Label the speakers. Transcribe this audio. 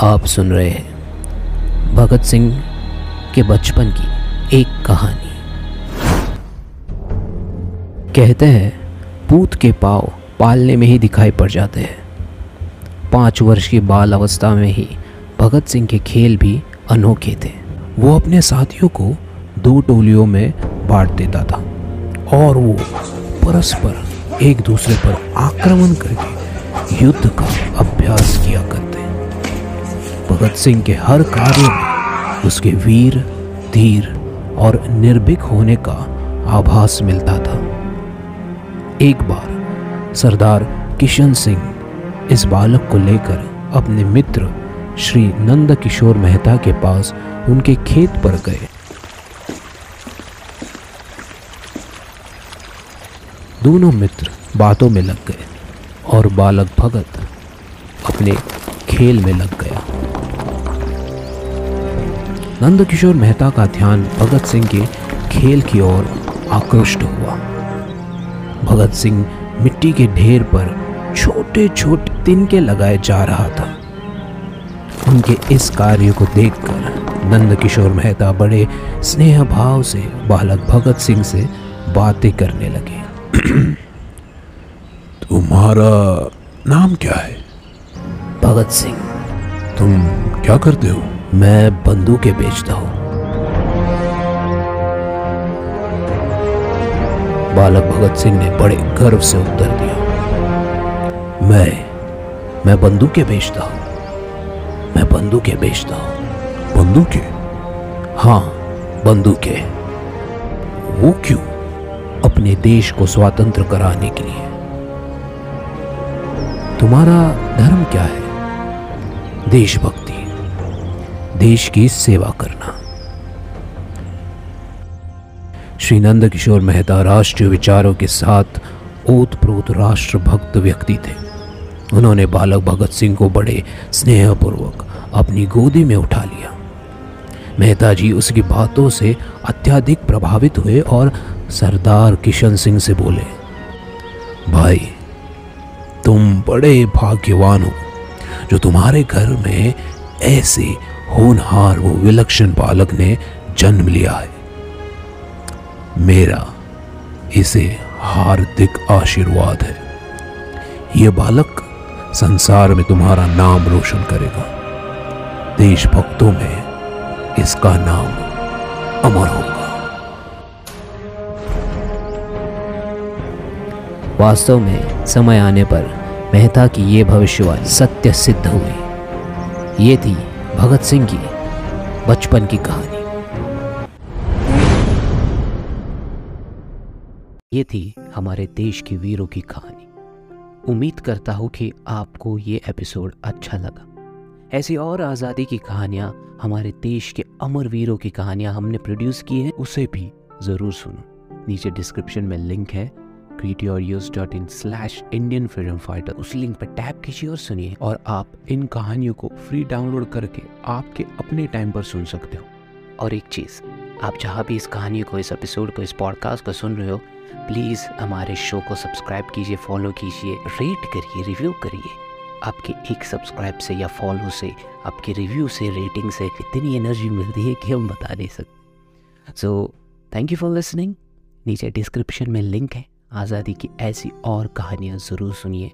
Speaker 1: आप सुन रहे हैं भगत सिंह के बचपन की एक कहानी। कहते हैं, पूत के पाव पालने में ही दिखाई पड़ जाते हैं। पाँच वर्ष की बाल अवस्था में ही भगत सिंह के खेल भी अनोखे थे। वो अपने साथियों को दो टोलियों में बांट देता था और वो परस्पर एक दूसरे पर आक्रमण करके युद्ध का अभ्यास किया करते भगत सिंह के हर कार्य में उसके वीर, धीर और निर्भीक होने का आभास मिलता था। एक बार सरदार किशन सिंह इस बालक को लेकर अपने मित्र श्री नंद किशोर मेहता के पास उनके खेत पर गए। दोनों मित्र बातों में लग गए और बालक भगत अपने खेल में लग गया नंदकिशोर मेहता का ध्यान भगत सिंह के खेल की ओर आकृष्ट हुआ। भगत सिंह मिट्टी के ढेर पर छोटे छोटे तिनके लगाए जा रहा था। उनके इस कार्य को देखकर नंदकिशोर मेहता बड़े स्नेह भाव से बालक भगत सिंह से बातें करने लगे।
Speaker 2: तुम्हारा नाम क्या है?
Speaker 1: भगत सिंह।
Speaker 2: तुम क्या करते हो?
Speaker 1: मैं बंदूकें बेचता हूँ। बालक भगत सिंह ने बड़े गर्व से उत्तर दिया। मैं मैं बंदूकें बेचता हूँ। मैं बंदूकें बेचता हूँ।
Speaker 2: बंदूकें?
Speaker 1: हाँ बंदूकें।
Speaker 2: वो क्यों?
Speaker 1: अपने देश को स्वतंत्र कराने के लिए। तुम्हारा धर्म क्या है? देशभक्ति। देश की सेवा करना। श्री नंद किशोर मेहता राष्ट्रीय विचारों के साथ ओतप्रोत राष्ट्रभक्त व्यक्ति थे। उन्होंने बालक भगत सिंह को बड़े स्नेहपूर्वक अपनी गोदी में उठा लिया। मेहता जी उसकी बातों से अत्याधिक प्रभावित हुए और सरदार किशन सिंह से बोले, भाई, तुम बड़े भाग्यवान हो, जो तुम्हारे घर में ऐसे होनहार वो विलक्षण बालक ने जन्म लिया है। मेरा इसे हार्दिक आशीर्वाद है। यह बालक संसार में तुम्हारा नाम रोशन करेगा। देशभक्तों में इसका नाम अमर होगा। वास्तव में समय आने पर मेहता की ये भविष्यवाणी सत्य सिद्ध हुई। ये थी भगत सिंह की बचपन की कहानी। ये थी हमारे देश के वीरों की कहानी। उम्मीद करता हूँ कि आपको ये एपिसोड अच्छा लगा। ऐसी और आज़ादी की कहानियाँ, हमारे देश के अमर वीरों की कहानियाँ हमने प्रोड्यूस की है, उसे भी ज़रूर सुनो। नीचे डिस्क्रिप्शन में लिंक है। createyouruse.in slash Indian freedom fighter उस लिंक पर टैप कीजिए और सुनिए और आप इन कहानियों को फ्री डाउनलोड करके आपके अपने टाइम पर सुन सकते हो। और एक चीज़, आप जहाँ भी इस कहानी को, इस एपिसोड को, इस पॉडकास्ट को सुन रहे हो प्लीज़ हमारे शो को सब्सक्राइब कीजिए फॉलो कीजिए रेट करिए रिव्यू करिए। आपके एक सब्सक्राइब से या फॉलो से, आपके रिव्यू से रेटिंग से इतनी एनर्जी मिलती है कि हम बता नहीं सकते। So thank you for listening नीचे डिस्क्रिप्शन में लिंक है। आज़ादी की ऐसी और कहानियाँ ज़रूर सुनिए।